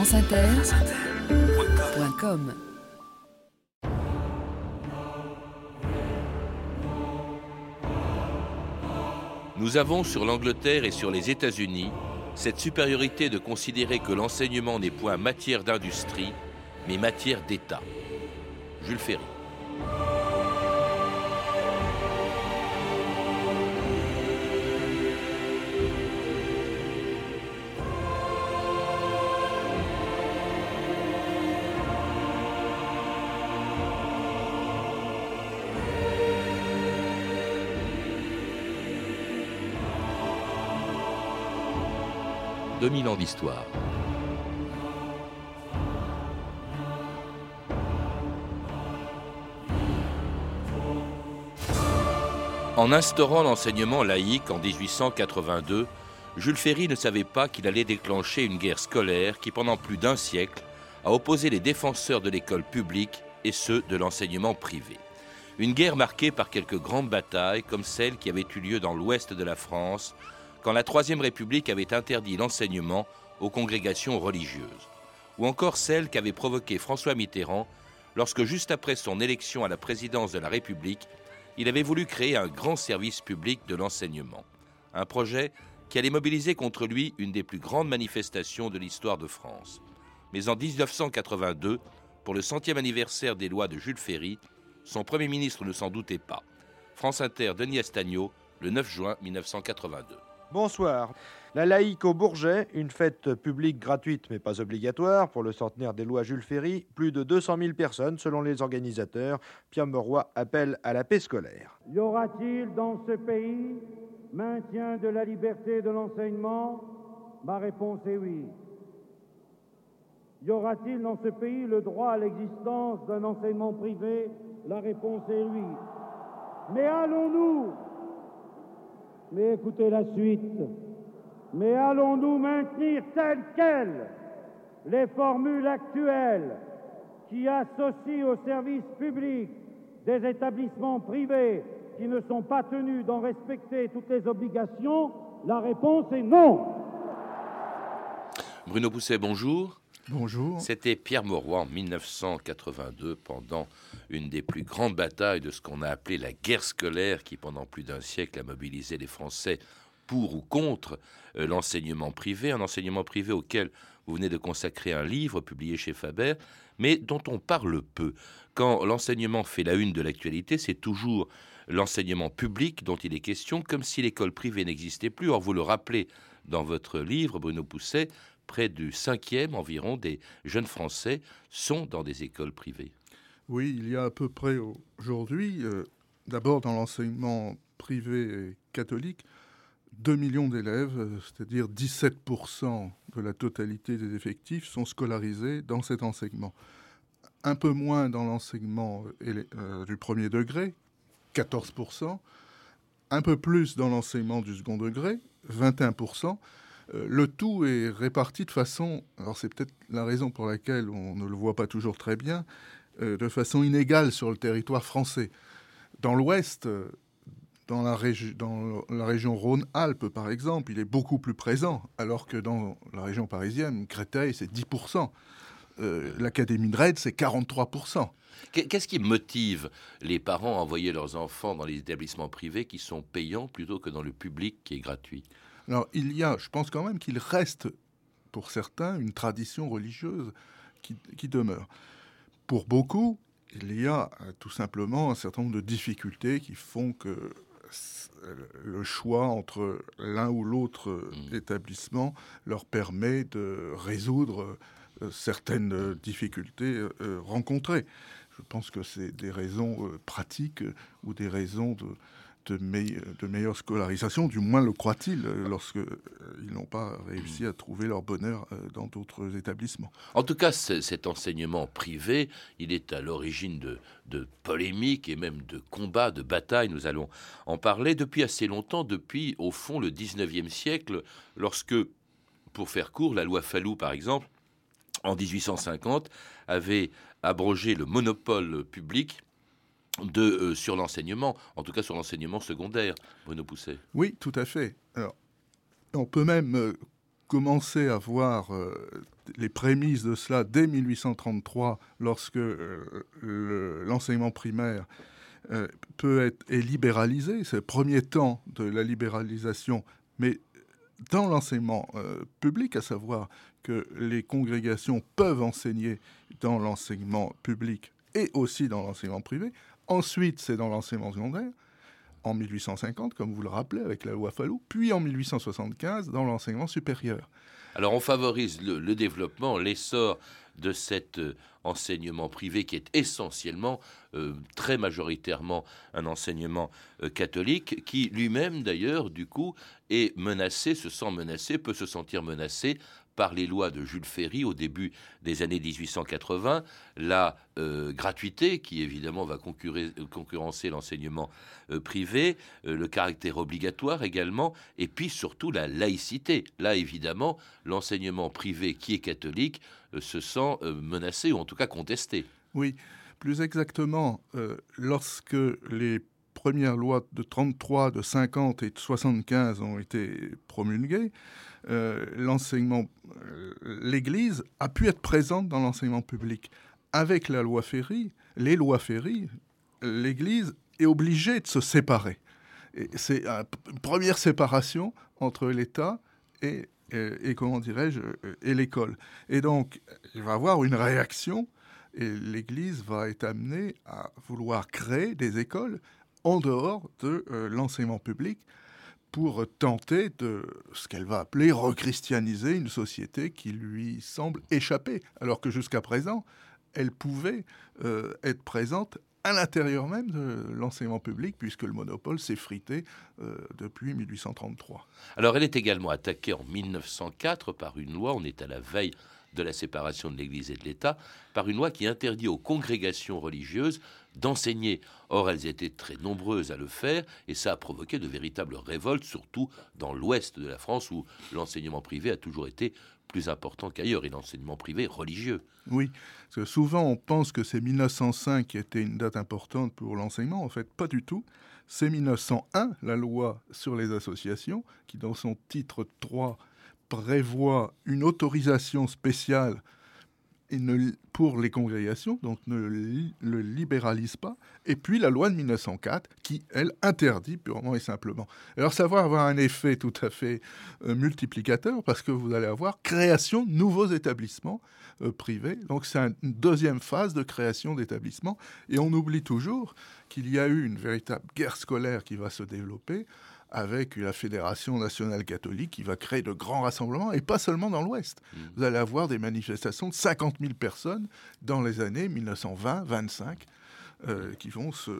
franceinter.com Nous avons sur l'Angleterre et sur les États-Unis cette supériorité de considérer que l'enseignement n'est point matière d'industrie, mais matière d'État. Jules Ferry. En instaurant l'enseignement laïque en 1882, Jules Ferry ne savait pas qu'il allait déclencher une guerre scolaire qui, pendant plus d'un siècle, a opposé les défenseurs de l'école publique et ceux de l'enseignement privé. Une guerre marquée par quelques grandes batailles comme celle qui avait eu lieu dans l'ouest de la France quand la Troisième République avait interdit l'enseignement aux congrégations religieuses, ou encore celle qu'avait provoquée François Mitterrand lorsque, juste après son élection à la présidence de la République, il avait voulu créer un grand service public de l'enseignement, un projet qui allait mobiliser contre lui une des plus grandes manifestations de l'histoire de France. Mais en 1982, pour le centième anniversaire des lois de Jules Ferry, son Premier ministre ne s'en doutait pas. France Inter, Denis Astagnaud, le 9 juin 1982. Bonsoir. La laïque au Bourget, une fête publique gratuite mais pas obligatoire pour le centenaire des lois Jules Ferry. Plus de 200 000 personnes selon les organisateurs. Pierre Mauroy appelle à la paix scolaire. Y aura-t-il dans ce pays maintien de la liberté de l'enseignement? Ma réponse est oui. Y aura-t-il dans ce pays le droit à l'existence d'un enseignement privé? La réponse est oui. Mais allons-nous mais écoutez la suite. Mais allons-nous maintenir telles quelles les formules actuelles qui associent au service public des établissements privés qui ne sont pas tenus d'en respecter toutes les obligations? La réponse est non. Bruno Pousset, bonjour. C'était Pierre Mauroy en 1982 pendant une des plus grandes batailles de ce qu'on a appelé la guerre scolaire qui pendant plus d'un siècle a mobilisé les Français pour ou contre euh, l'enseignement privé, un enseignement privé auquel vous venez de consacrer un livre publié chez Faber, mais dont on parle peu. Quand l'enseignement fait la une de l'actualité, c'est toujours l'enseignement public dont il est question, comme si l'école privée n'existait plus. Or, vous le rappelez dans votre livre, Bruno Pousset, près du cinquième environ des jeunes Français sont dans des écoles privées. Oui, il y a à peu près aujourd'hui, euh, d'abord dans l'enseignement privé catholique, 2 millions d'élèves, euh, c'est-à-dire 17% de la totalité des effectifs, sont scolarisés dans cet enseignement. Un peu moins dans l'enseignement euh, du premier degré, 14%, un peu plus dans l'enseignement du second degré, 21%, euh, le tout est réparti de façon, alors c'est peut-être la raison pour laquelle on ne le voit pas toujours très bien, euh, de façon inégale sur le territoire français. Dans l'Ouest, euh, dans la, dans la région Rhône-Alpes, par exemple, il est beaucoup plus présent, alors que dans la région parisienne, Créteil, c'est 10%. L'Académie de Rennes, c'est 43%. Qu'est-ce qui motive les parents à envoyer leurs enfants dans les établissements privés qui sont payants plutôt que dans le public qui est gratuit? Alors il y a, je pense quand même qu'il reste pour certains une tradition religieuse qui, demeure. Pour beaucoup, il y a euh, tout simplement un certain nombre de difficultés qui font que euh, le choix entre l'un ou l'autre mmh. établissement leur permet de résoudre euh, certaines difficultés rencontrées. Je pense que c'est des raisons pratiques ou des raisons de, de, meilleure scolarisation, du moins le croient-ils, euh, lorsqu'ils euh, n'ont pas réussi à trouver leur bonheur euh, dans d'autres établissements. En tout cas, cet enseignement privé, il est à l'origine de, de polémiques et même de combats, de batailles. Nous allons en parler depuis assez longtemps, depuis au fond le 19e siècle, lorsque, pour faire court, la loi Fallou, par exemple, en 1850, avait abrogé le monopole public euh, sur l'enseignement, en tout cas sur l'enseignement secondaire, Bruno Pousset. Oui, tout à fait. On peut même euh, commencé à voir les prémices de cela dès 1833, lorsque l'enseignement primaire peut être est libéralisé. C'est le premier temps de la libéralisation, mais dans l'enseignement public, à savoir que les congrégations peuvent enseigner dans l'enseignement public et aussi dans l'enseignement privé. Ensuite, c'est dans l'enseignement secondaire, en 1850, comme vous le rappelez, avec la loi puis en 1875, dans l'enseignement supérieur. Alors on favorise le, développement, l'essor de cet euh, enseignement privé qui est essentiellement, euh, très majoritairement, un enseignement euh, catholique, qui lui-même d'ailleurs, du coup, est menacé, se sent menacé, peut se sentir menacé par les lois de Jules Ferry au début des années 1880, la euh, gratuité qui évidemment va concurrencer l'enseignement euh, privé, euh, le caractère obligatoire également, et puis surtout la laïcité. Là évidemment, l'enseignement privé qui est catholique se sent menacé ou en tout cas contesté. Oui, plus exactement, lorsque les premières lois de 33, de 50 et de 75 ont été promulguées, l'enseignement, l'Église a pu être présente dans l'enseignement public. Avec la loi Ferry, les lois Ferry, l'Église est obligée de se séparer. C'est une première séparation entre l'État et, et, comment dirais-je, et l'école. Et donc, il va y avoir une réaction et l'Église va être amenée à vouloir créer des écoles en dehors de euh, l'enseignement public pour tenter de ce qu'elle va appeler rechristianiser une société qui lui semble échapper, alors que jusqu'à présent, elle pouvait euh, être présente à l'intérieur même de l'enseignement public, puisque le monopole s'est frité euh, depuis 1833. Alors elle est également attaquée en 1904 par une loi, on est à la veille de la séparation de l'Église et de l'État, par une loi qui interdit aux congrégations religieuses d'enseigner. Or, elles étaient très nombreuses à le faire et ça a provoqué de véritables révoltes, surtout dans l'ouest de la France où l'enseignement privé a toujours été plus important qu'ailleurs et l'enseignement privé religieux. Oui, parce que souvent on pense que c'est 1905 qui était une date importante pour l'enseignement. En fait, pas du tout. C'est 1901, la loi sur les associations, qui dans son titre 3 prévoit une autorisation spéciale pour les congrégations, donc ne le libéralise pas. Et puis la loi de 1904 qui, elle, interdit purement et simplement. Alors ça va avoir un effet tout à fait euh, multiplicateur parce que vous allez avoir création de nouveaux établissements euh, privés. Donc c'est une deuxième phase de création d'établissements. Et on oublie toujours qu'il y a eu une véritable guerre scolaire qui va se développer avec la Fédération nationale catholique qui va créer de grands rassemblements, et pas seulement dans l'Ouest. Mmh. Vous allez avoir des manifestations de 50 000 personnes dans les années 1920-25. Euh, qui vont se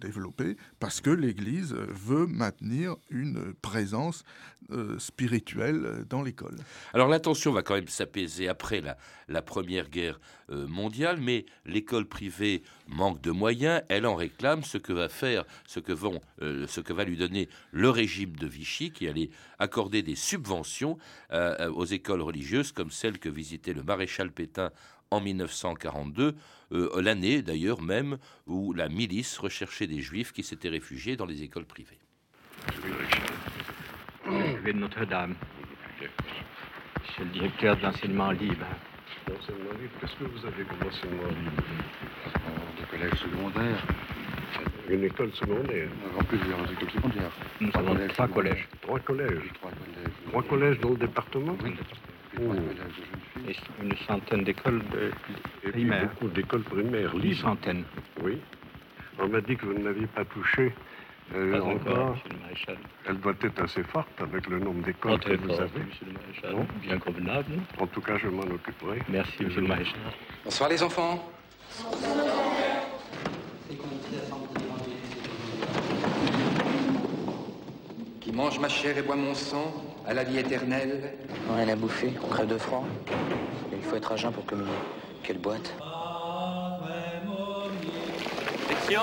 développer parce que l'Église veut maintenir une présence euh, spirituelle dans l'école. Alors l'attention va quand même s'apaiser après la, la, Première Guerre euh, mondiale, mais l'école privée manque de moyens, elle en réclame ce que va faire, ce que, vont, ce que va lui donner le régime de Vichy, qui allait accorder des subventions aux écoles religieuses comme celle que visitait le maréchal Pétain en 1942, euh, l'année d'ailleurs même où la milice recherchait des juifs qui s'étaient réfugiés dans les écoles privées. Je de Notre-Dame. Je le directeur de l'enseignement libre. L'enseignement libre, qu'est-ce que vous avez comme enseignement libre? Des collèges secondaires. Une école secondaire En plus, des écoles secondaires. Nous avons trois collèges. Trois collèges Trois collèges dans le département? Oui une centaine d'écoles primaires. Beaucoup d'écoles primaires. Une centaine. Oui. On m'a dit que vous ne l'aviez pas touché. Euh, pas encore, monsieur le maréchal. Elle doit être assez forte avec le nombre d'écoles que vous avez. monsieur le maréchal. Bien convenable. En tout cas, je m'en occuperai. Merci, monsieur le maréchal. Bonsoir, les enfants. Qui mange ma chair et boit mon sang à la vie éternelle. Rien à bouffer, on crève de froid. Il faut être à jeun pour communier. Quelle boîte Section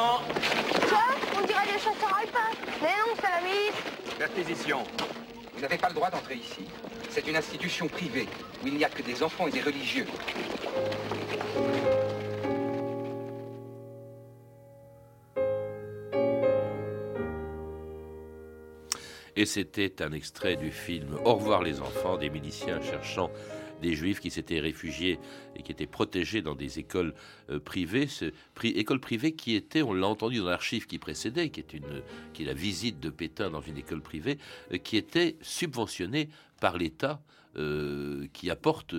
Quoi? On dirait des chasseurs alpins. Mais non, c'est la milice. Perquisition. Vous n'avez pas le droit d'entrer ici. C'est une institution privée où il n'y a que des enfants et des religieux. Et c'était un extrait du film Au revoir les enfants des miliciens cherchant des juifs qui s'étaient réfugiés et qui étaient protégés dans des écoles euh, privées, ce, écoles privées qui étaient, on l'a entendu dans l'archive qui précédait, qui est, une, qui est la visite de Pétain dans une école privée, euh, qui était subventionnées par l'État euh, qui apporte,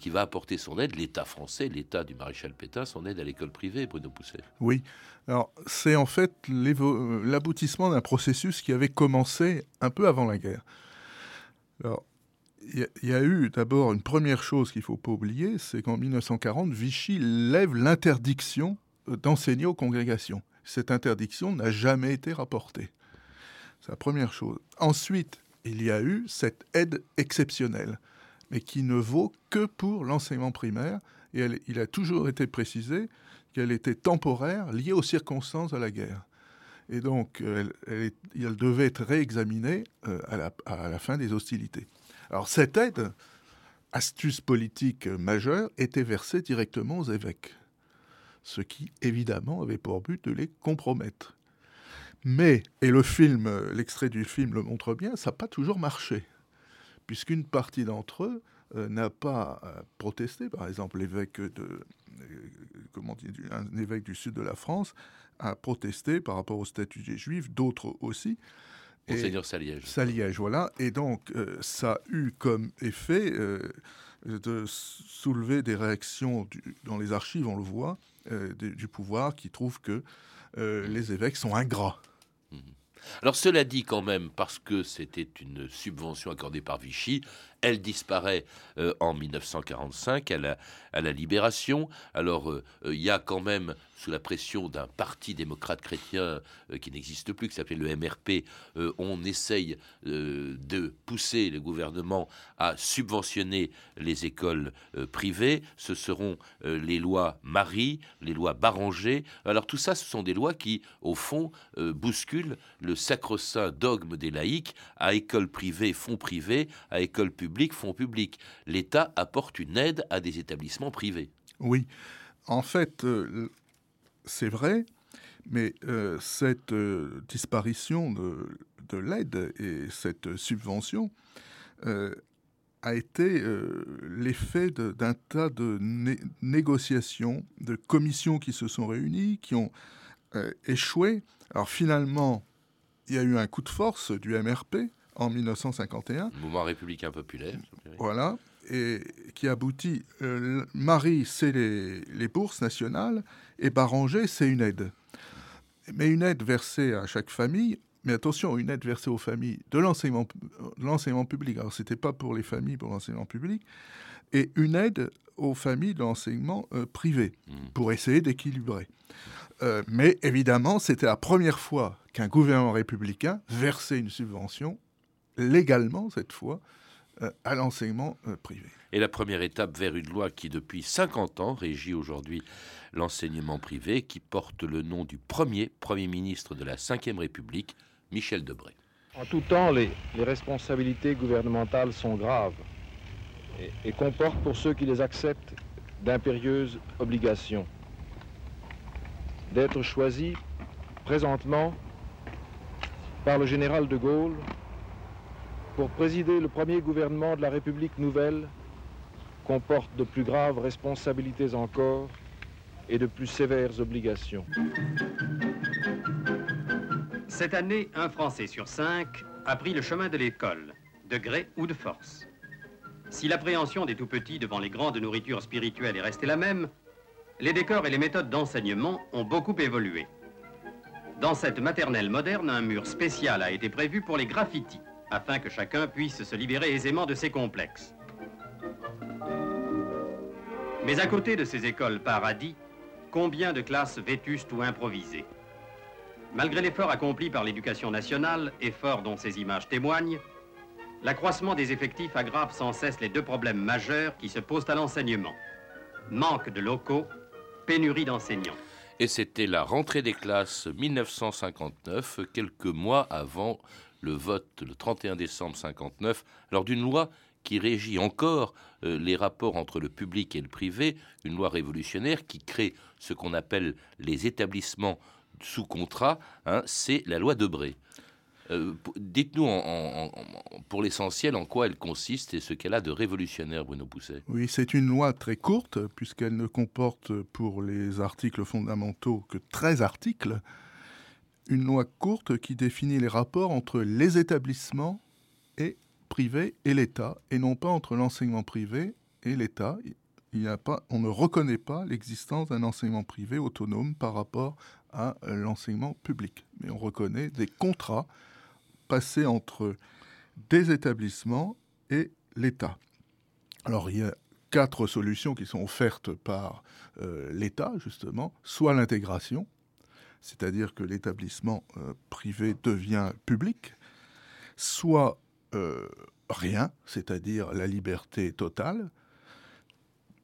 qui va apporter son aide, l'État français, l'État du maréchal Pétain, son aide à l'école privée, Bruno Pousset. Oui, alors c'est en fait l'aboutissement d'un processus qui avait commencé un peu avant la guerre. Alors, il y, a eu d'abord une première chose qu'il ne faut pas oublier, c'est qu'en 1940, Vichy lève l'interdiction d'enseigner aux congrégations. Cette interdiction n'a jamais été rapportée. C'est la première chose. Ensuite, il y a eu cette aide exceptionnelle, mais qui ne vaut que pour l'enseignement primaire, et il a toujours été précisé qu'elle était temporaire, liée aux circonstances de la guerre. Et donc, elle, devait être réexaminée euh, à la fin des hostilités. Alors, cette aide, astuce politique majeure, était versée directement aux évêques, ce qui, évidemment, avait pour but de les compromettre. Mais, et le film, euh, l'extrait du film le montre bien, ça n'a pas toujours marché, puisqu'une partie d'entre eux euh, n'a pas euh, protesté. Par exemple, l'évêque de, dire, un évêque du sud de la France a protesté par rapport au statut des Juifs, d'autres aussi. Monseigneur Saliège. Saliège, voilà. Et donc, ça a eu comme effet de soulever des réactions dans les archives, on le voit, du pouvoir qui trouve que les évêques sont ingrats. Alors cela dit quand même, parce que c'était une subvention accordée par Vichy, elle disparaît euh, en 1945 à la, Libération. Alors euh, euh, il y a quand même, sous la pression d'un parti démocrate chrétien qui n'existe plus, qui s'appelait le MRP, on essaye de pousser le gouvernement à subventionner les écoles privées. Ce seront les lois Marie, les lois Barranger. Alors tout ça, ce sont des lois qui, au fond, bousculent le sacro-saint dogme des laïcs à école privée, fonds privés, à école publique fonds publics. L'État apporte une aide à des établissements privés. Oui, en fait, euh, c'est vrai, mais euh, cette euh, disparition de, l'aide et cette subvention a été l'effet d'un tas de négociations, de commissions qui se sont réunies, qui ont échoué. Alors finalement, il y a eu un coup de force du MRP en 1951. Mouvement républicain populaire. Voilà, et qui aboutit. Euh, Marie, c'est les, bourses nationales, et Baranger, c'est une aide. Mais une aide versée à chaque famille, mais attention, une aide versée aux familles de l'enseignement, public. Alors, c'était pas pour les familles, pour l'enseignement public, et une aide aux familles de l'enseignement euh, privé, mmh. pour essayer d'équilibrer. Euh, mais évidemment, c'était la première fois qu'un gouvernement républicain versait une subvention légalement cette fois, euh, à l'enseignement euh, privé. Et la première étape vers une loi qui, depuis 50 ans, régit aujourd'hui l'enseignement privé, qui porte le nom du premier Premier ministre de la Ve République, Michel Debré. En tout temps, les, responsabilités gouvernementales sont graves et, et comportent pour ceux qui les acceptent d'impérieuses obligations. D'être choisi présentement par le général de Gaulle pour présider le premier gouvernement de la République nouvelle comporte de plus graves responsabilités encore et de plus sévères obligations. Cette année, un Français sur cinq a pris le chemin de l'école, de gré ou de force. Si l'appréhension des tout-petits devant les grandes nourritures spirituelles est restée la même, les décors et les méthodes d'enseignement ont beaucoup évolué. Dans cette maternelle moderne, un mur spécial a été prévu pour les graffitis afin que chacun puisse se libérer aisément de ses complexes. Mais à côté de ces écoles paradis, combien de classes vétustes ou improvisées Malgré l'effort accompli par l'éducation nationale, effort dont ces images témoignent, l'accroissement des effectifs aggrave sans cesse les deux problèmes majeurs qui se posent à l'enseignement. Manque de locaux, pénurie d'enseignants. Et c'était la rentrée des classes 1959, quelques mois avant le vote le 31 décembre 59 lors d'une loi qui régit encore euh, les rapports entre le public et le privé, une loi révolutionnaire qui crée ce qu'on appelle les établissements sous contrat, hein, c'est la loi Debré. Euh, dites-nous pour l'essentiel en quoi elle consiste et ce qu'elle a de révolutionnaire, Bruno Pousset? Oui, c'est une loi très courte puisqu'elle ne comporte pour les articles fondamentaux que 13 articles. Une loi courte qui définit les rapports entre les établissements privés et l'État et non pas entre l'enseignement privé et l'État. On ne reconnaît pas l'existence d'un enseignement privé autonome par rapport à l'enseignement public. Mais on reconnaît des contrats passés entre des établissements et l'État. Alors il y a quatre solutions qui sont offertes par euh, l'État, justement, soit l'intégration, c'est-à-dire que l'établissement euh, privé devient public, soit euh, rien, c'est-à-dire la liberté totale,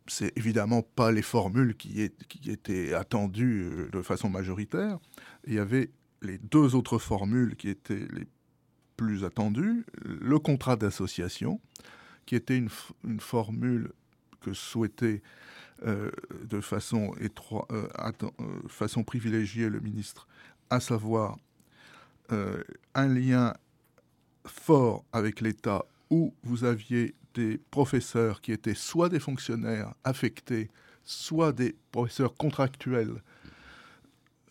c'est évidemment pas les formules qui, étaient attendues euh, de façon majoritaire. Il y avait les deux autres formules qui étaient les plus attendues. Le contrat d'association, qui était une, formule que souhaitait euh, de façon, étroite, euh, façon privilégiée le ministre, à savoir un lien fort avec l'État où vous aviez des professeurs qui étaient soit des fonctionnaires affectés, soit des professeurs contractuels,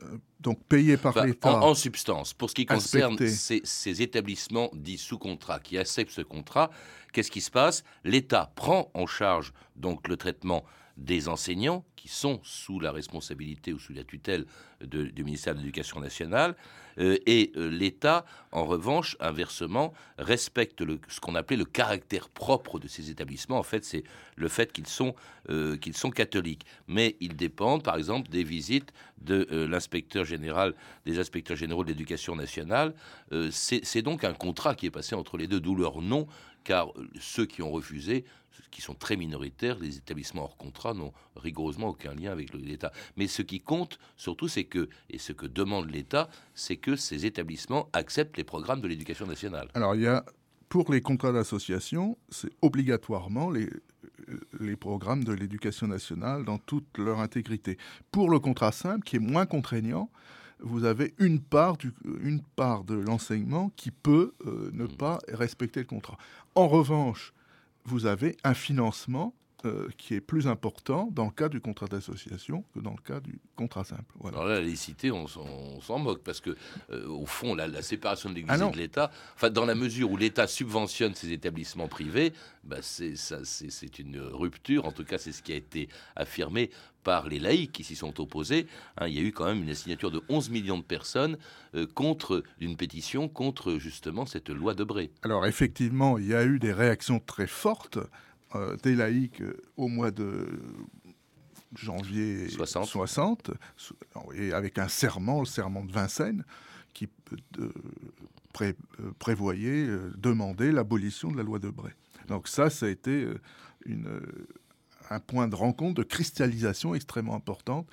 euh, donc payés par l'État. En, substance, pour ce qui concerne ces, ces, établissements dits sous contrat, qui acceptent ce contrat, qu'est-ce qui se passe? L'État prend en charge donc le traitement des enseignants qui sont sous la responsabilité ou sous la tutelle du ministère de l'Éducation nationale, et euh, l'État, en revanche, inversement, respecte ce qu'on appelait le caractère propre de ces établissements. En fait, c'est le fait qu'ils sont, euh, qu'ils sont catholiques. Mais ils dépendent, par exemple, des visites de l'inspecteur général, des inspecteurs généraux de l'éducation nationale. c'est donc un contrat qui est passé entre les deux, d'où leur nom car ceux qui ont refusé, qui sont très minoritaires, les établissements hors contrat n'ont rigoureusement aucun lien avec l'État. Mais ce qui compte surtout, c'est que, et ce que demande l'État, c'est que ces établissements acceptent les programmes de l'éducation nationale. Alors il y a, pour les contrats d'association, c'est obligatoirement les, les programmes de l'éducation nationale dans toute leur intégrité. Pour le contrat simple, qui est moins contraignant, vous avez une part, du, une part de l'enseignement qui peut euh, ne mm. pas respecter le contrat. En revanche, vous avez un financement euh, qui est plus important dans le cas du contrat d'association que dans le cas du contrat simple. Voilà. Alors là, la laïcité, on, s'en moque parce que, euh, au fond, la, séparation de l'Église ah et de l'État, enfin, dans la mesure où l'État subventionne ses établissements privés, bah, c'est une rupture. En tout cas, c'est ce qui a été affirmé par les laïcs qui s'y sont opposés. Hein. il y a eu quand même une signature de 11 millions de personnes euh, contre une pétition contre justement cette loi de Bré. Alors effectivement, il y a eu des réactions très fortes des laïcs euh, au mois de janvier 60. et avec un serment, le serment de Vincennes, qui prévoyait, demander l'abolition de la loi de Bray. Donc ça, ça a été une, un point de rencontre, de cristallisation extrêmement importante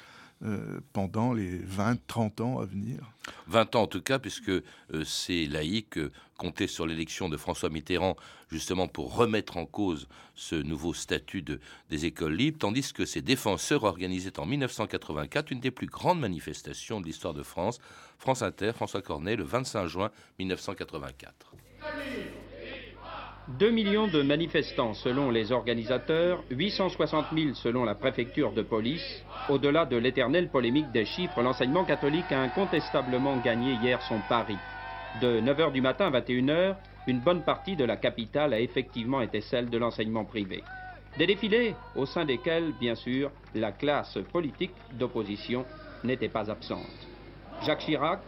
euh, pendant les 20-30 ans à venir. 20 ans en tout cas, puisque euh, ces laïcs euh, comptaient sur l'élection de François Mitterrand justement pour remettre en cause ce nouveau statut des écoles libres, tandis que ces défenseurs organisaient en 1984 une des plus grandes manifestations de l'histoire de France, France Inter, François Cornet, le 25 juin 1984. 2 millions de manifestants selon les organisateurs, 860 000 selon la préfecture de police. Au-delà de l'éternelle polémique des chiffres, l'enseignement catholique a incontestablement gagné hier son pari. De 9h du matin à 21h, une bonne partie de la capitale a effectivement été celle de l'enseignement privé. Des défilés au sein desquels, bien sûr, la classe politique d'opposition n'était pas absente. Jacques Chirac,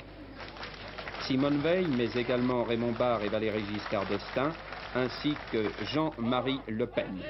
Simone Veil, mais également Raymond Barre et Valéry Giscard d'Estaing ainsi que Jean-Marie Le Pen.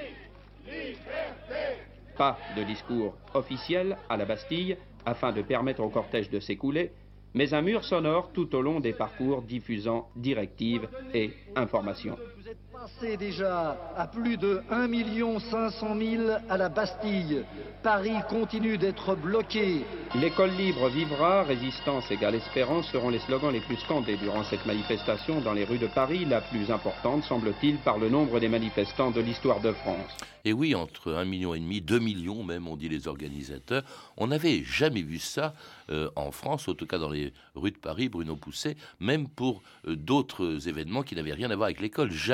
Pas de discours officiel à la Bastille afin de permettre au cortège de s'écouler, mais un mur sonore tout au long des parcours diffusant directives et informations. Êtes passé déjà à plus de 1 500 000 à la Bastille. Paris continue d'être bloqué. L'école libre vivra, résistance égale espérance seront les slogans les plus scandés durant cette manifestation dans les rues de Paris, la plus importante, semble-t-il, par le nombre des manifestants de l'histoire de France. Et oui, entre 1,5 million et demi, 2 millions même, ont dit les organisateurs. On n'avait jamais vu ça euh, en France, en tout cas dans les rues de Paris, Bruno Pousset, même pour euh, d'autres événements qui n'avaient rien à voir avec l'école. Jamais,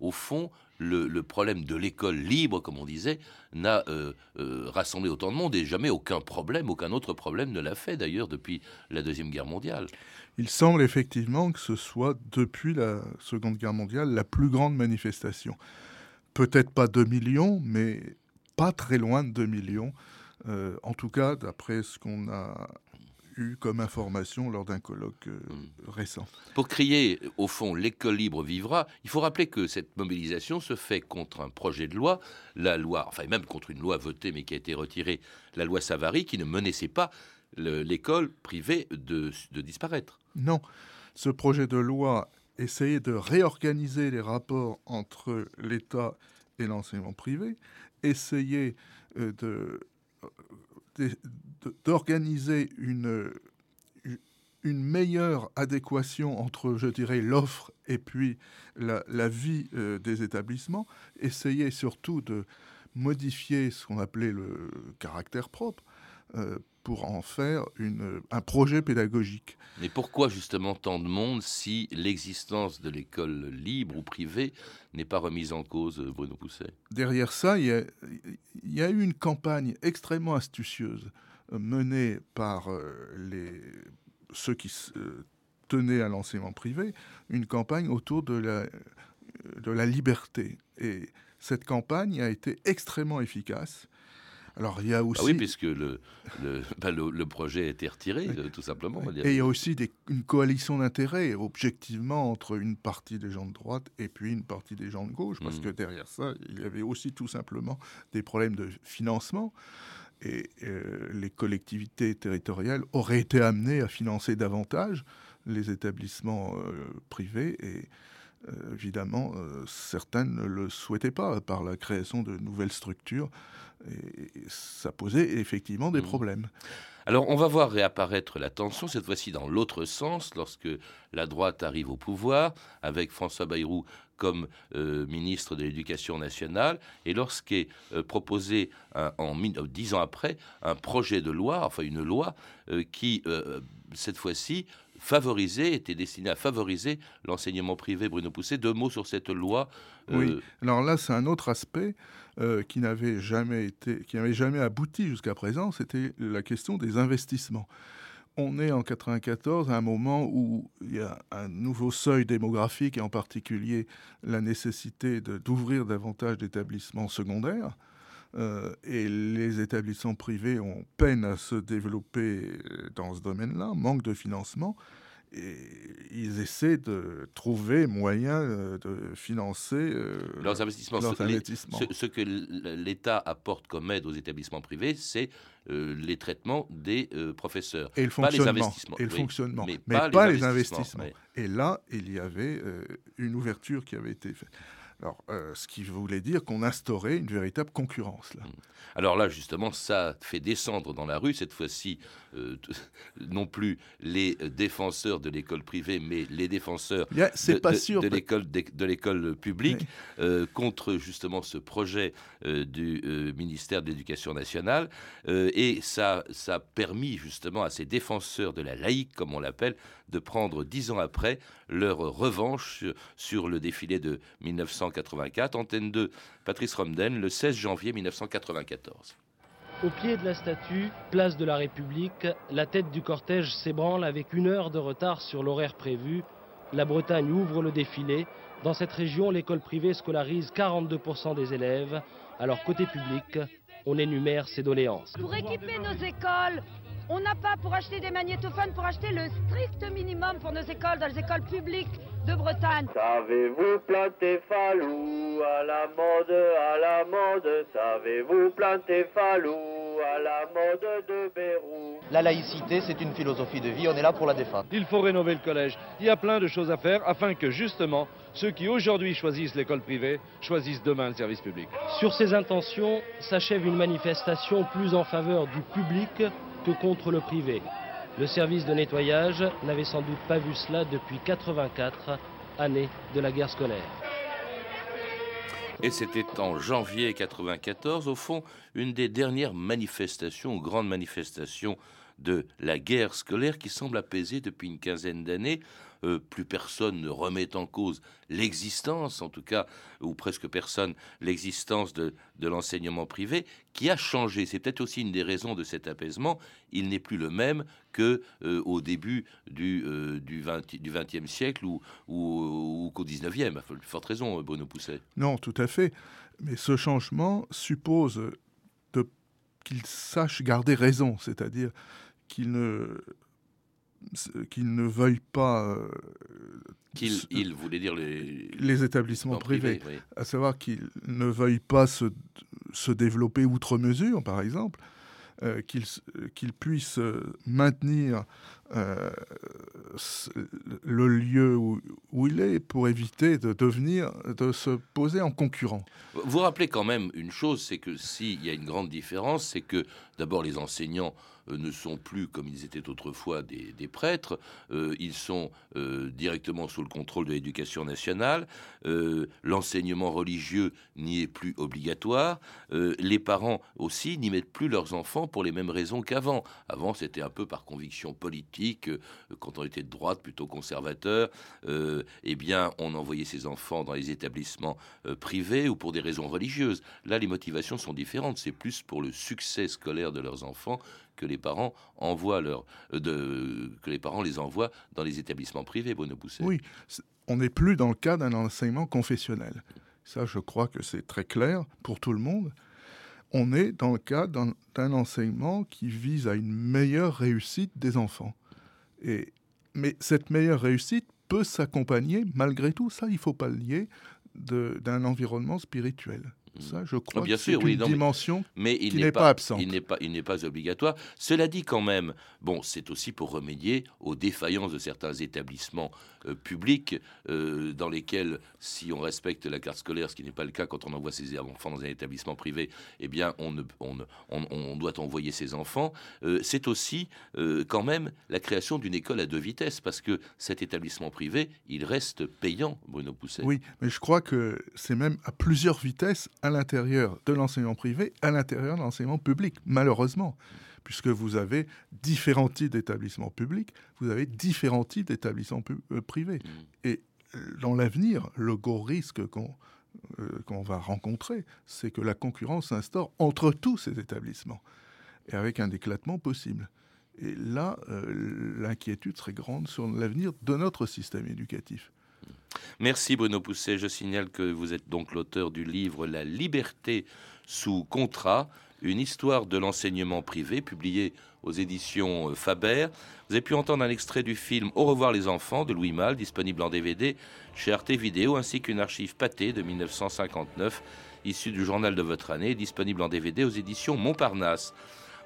au fond, le, problème de l'école libre, comme on disait, n'a euh, rassemblé autant de monde et jamais aucun problème, aucun autre problème ne l'a fait d'ailleurs depuis la Deuxième Guerre mondiale. Il semble effectivement que ce soit depuis la Seconde Guerre mondiale la plus grande manifestation. Peut-être pas 2 millions, mais pas très loin de 2 millions. en tout cas, d'après ce qu'on a comme information lors d'un colloque euh, hmm. récent. Pour crier, au fond, l'école libre vivra, il faut rappeler que cette mobilisation se fait contre un projet de loi, la loi, enfin même contre une loi votée mais qui a été retirée, la loi Savary, qui ne menaçait pas l'école privée de, de disparaître. Non, ce projet de loi essayait de réorganiser les rapports entre l'État et l'enseignement privé, essayait euh, de d'organiser une, une meilleure adéquation entre, je dirais, l'offre et puis la, vie euh, des établissements, essayer surtout de modifier ce qu'on appelait le caractère propre euh, pour en faire une, un projet pédagogique. Mais pourquoi justement tant de monde si l'existence de l'école libre ou privée n'est pas remise en cause, Bruno Pousset? Derrière ça, il y, a, eu une campagne extrêmement astucieuse euh, menée par euh, les, ceux qui tenaient à l'enseignement privé, une campagne autour de la, de la liberté. Et cette campagne a été extrêmement efficace. Alors, il y a aussi. Ah oui, puisque le, bah, le, le, projet a été retiré, euh, tout simplement. Et il y a aussi des, une coalition d'intérêts, objectivement, entre une partie des gens de droite et puis une partie des gens de gauche, parce mmh. que derrière ça, il y avait aussi tout simplement des problèmes de financement. Et euh, les collectivités territoriales auraient été amenées à financer davantage les établissements euh, privés et évidemment, certaines ne le souhaitaient pas par la création de nouvelles structures et ça posait effectivement des mmh. problèmes. Alors on va voir réapparaître la tension, cette fois-ci dans l'autre sens, lorsque la droite arrive au pouvoir, avec François Bayrou comme euh, ministre de l'Éducation nationale, et lorsqu'est euh, proposé, en euh, dix ans après, un projet de loi, enfin une loi, qui, cette fois-ci, favorisait, était destiné à favoriser l'enseignement privé. Bruno Pousset, deux mots sur cette loi. Oui, alors là, c'est un autre aspect. Euh, qui n'avait jamais été, qui jamais abouti jusqu'à présent, c'était la question des investissements. On est en 94 à un moment où il y a un nouveau seuil démographique et en particulier la nécessité d'ouvrir davantage d'établissements secondaires. Euh, et les établissements privés ont peine à se développer dans ce domaine-là, manque de financement et ils essaient de trouver moyen euh, de financer euh, leurs investissements. ce, que l'État apporte comme aide aux établissements privés, c'est euh, les traitements des professeurs. Et le fonctionnement. les investissements. Et le fonctionnement. Mais, pas, les, investissements. Et là, il y avait une ouverture qui avait été faite. Alors, euh, ce qui voulait dire qu'on instaurait une véritable concurrence. Là. Mm. Alors là, justement, ça fait descendre dans la rue, cette fois-ci, euh, non plus les défenseurs de l'école privée, mais les défenseurs de, l'école de, l'école publique euh, contre justement ce projet du ministère de l'Éducation nationale. et ça, ça a permis justement à ces défenseurs de la laïque, comme on l'appelle, de prendre dix ans après leur revanche sur le défilé de 1984. Antenne 2, Patrice Romden, le 16 janvier 1994. Au pied de la statue, place de la République, la tête du cortège s'ébranle avec une heure de retard sur l'horaire prévu. La Bretagne ouvre le défilé. Dans cette région, l'école privée scolarise 42% des élèves. Alors côté public, on énumère ces doléances. Pour équiper nos écoles, on n'a pas pour acheter des magnétophones, pour acheter le strict minimum pour nos écoles, dans les écoles publiques de Bretagne. Savez-vous planter falou à la mode, à la mode? Savez-vous planter falou à la mode de Beyrouth. La laïcité, c'est une philosophie de vie, on est là pour la défendre. Il faut rénover le collège. Il y a plein de choses à faire afin que justement ceux qui aujourd'hui choisissent l'école privée choisissent demain le service public. Sur ces intentions s'achève une manifestation plus en faveur du public que contre le privé. Le service de nettoyage n'avait sans doute pas vu cela depuis 84 années de la guerre scolaire. Et c'était en janvier 94, au fond, une des dernières manifestations, grandes manifestations de la guerre scolaire qui semble apaisée depuis une quinzaine d'années. Euh, plus personne ne remet en cause l'existence, en tout cas, ou presque personne, l'existence de, l'enseignement privé, qui a changé. C'est peut-être aussi une des raisons de cet apaisement. Il n'est plus le même que euh, début du, euh, du, 20, du 20e siècle ou, qu'au 19e. A forte raison, Bruno Pousset. Non, tout à fait. Mais ce changement suppose qu'il sache garder raison, c'est-à-dire qu'il ne qu'il ne veuille pas. Euh, qu'il il voulait dire les, les établissements privés, à savoir qu'il ne veuille pas se, se, développer outre mesure, par exemple, euh, qu'il qu'il puisse euh, maintenir le lieu où, où, il est pour éviter de devenir, de se poser en concurrent. Vous rappelez quand même une chose, c'est que s'il y a une grande différence, c'est que d'abord les enseignants euh, ne sont plus, comme ils étaient autrefois, des, prêtres. Euh, ils sont euh, directement sous le contrôle de l'éducation nationale. L'enseignement religieux n'y est plus obligatoire. les parents aussi n'y mettent plus leurs enfants pour les mêmes raisons qu'avant. Avant, c'était un peu par conviction politique. quand on était de droite, plutôt conservateur, eh bien, on envoyait ses enfants dans les établissements privés ou pour des raisons religieuses. Là, les motivations sont différentes. C'est plus pour le succès scolaire de leurs enfants que les parents envoient euh, que les parents les envoient dans les établissements privés, Bruno Pousset. Oui, on n'est plus dans le cas d'un enseignement confessionnel. Ça, je crois que c'est très clair pour tout le monde. On est dans le cas d'un enseignement qui vise à une meilleure réussite des enfants. Et, mais cette meilleure réussite peut s'accompagner, malgré tout, ça, il ne faut pas le nier, d'un environnement spirituel. Ça, je crois Bien que sûr, une dimension mais il qui n'est pas, absente. Il n'est pas, il n'est pas obligatoire. Cela dit, quand même, bon, c'est aussi pour remédier aux défaillances de certains établissements euh, publics euh, dans lesquels, si on respecte la carte scolaire, ce qui n'est pas le cas quand on envoie ses enfants dans un établissement privé, eh bien, on, ne, on, on, doit envoyer ses enfants. Euh, c'est aussi, quand même, la création d'une école à deux vitesses, parce que cet établissement privé, il reste payant, Bruno Pousset. Oui, mais je crois que c'est même à plusieurs vitesses à l'intérieur de l'enseignement privé, à l'intérieur de l'enseignement public, malheureusement, puisque vous avez différents types d'établissements publics, vous avez différents types d'établissements euh, privés. Mm. Et euh, dans l'avenir, le gros risque euh, qu'on va rencontrer, c'est que la concurrence s'instaure entre tous ces établissements, et avec un éclatement possible. Et là, l'inquiétude serait grande sur l'avenir de notre système éducatif. Merci Bruno Pousset. Je signale que vous êtes donc l'auteur du livre La liberté sous contrat, une histoire de l'enseignement privé, publié aux éditions euh, Faber. Vous avez pu entendre un extrait du film Au revoir les enfants de Louis Malle, disponible en DVD chez Arte Vidéo, ainsi qu'une archive pâtée de 1959, issue du journal de votre année, disponible en DVD aux éditions Montparnasse.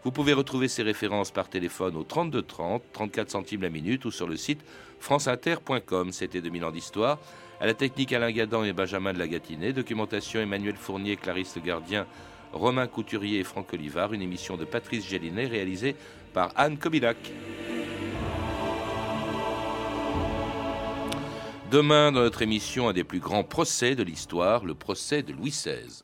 Vous pouvez retrouver ces références par téléphone au 32 30, 34 centimes la minute ou sur le site franceinter.com. C'était 2000 ans d'histoire. À la technique Alain Gadan et Benjamin de la Gatinet. Documentation Emmanuel Fournier, Clarisse Le Gardien, Romain Couturier et Franck Olivard. Une émission de Patrice Gélinet réalisée par Anne Kobilac. Demain, dans notre émission, un des plus grands procès de l'histoire, le procès de Louis XVI.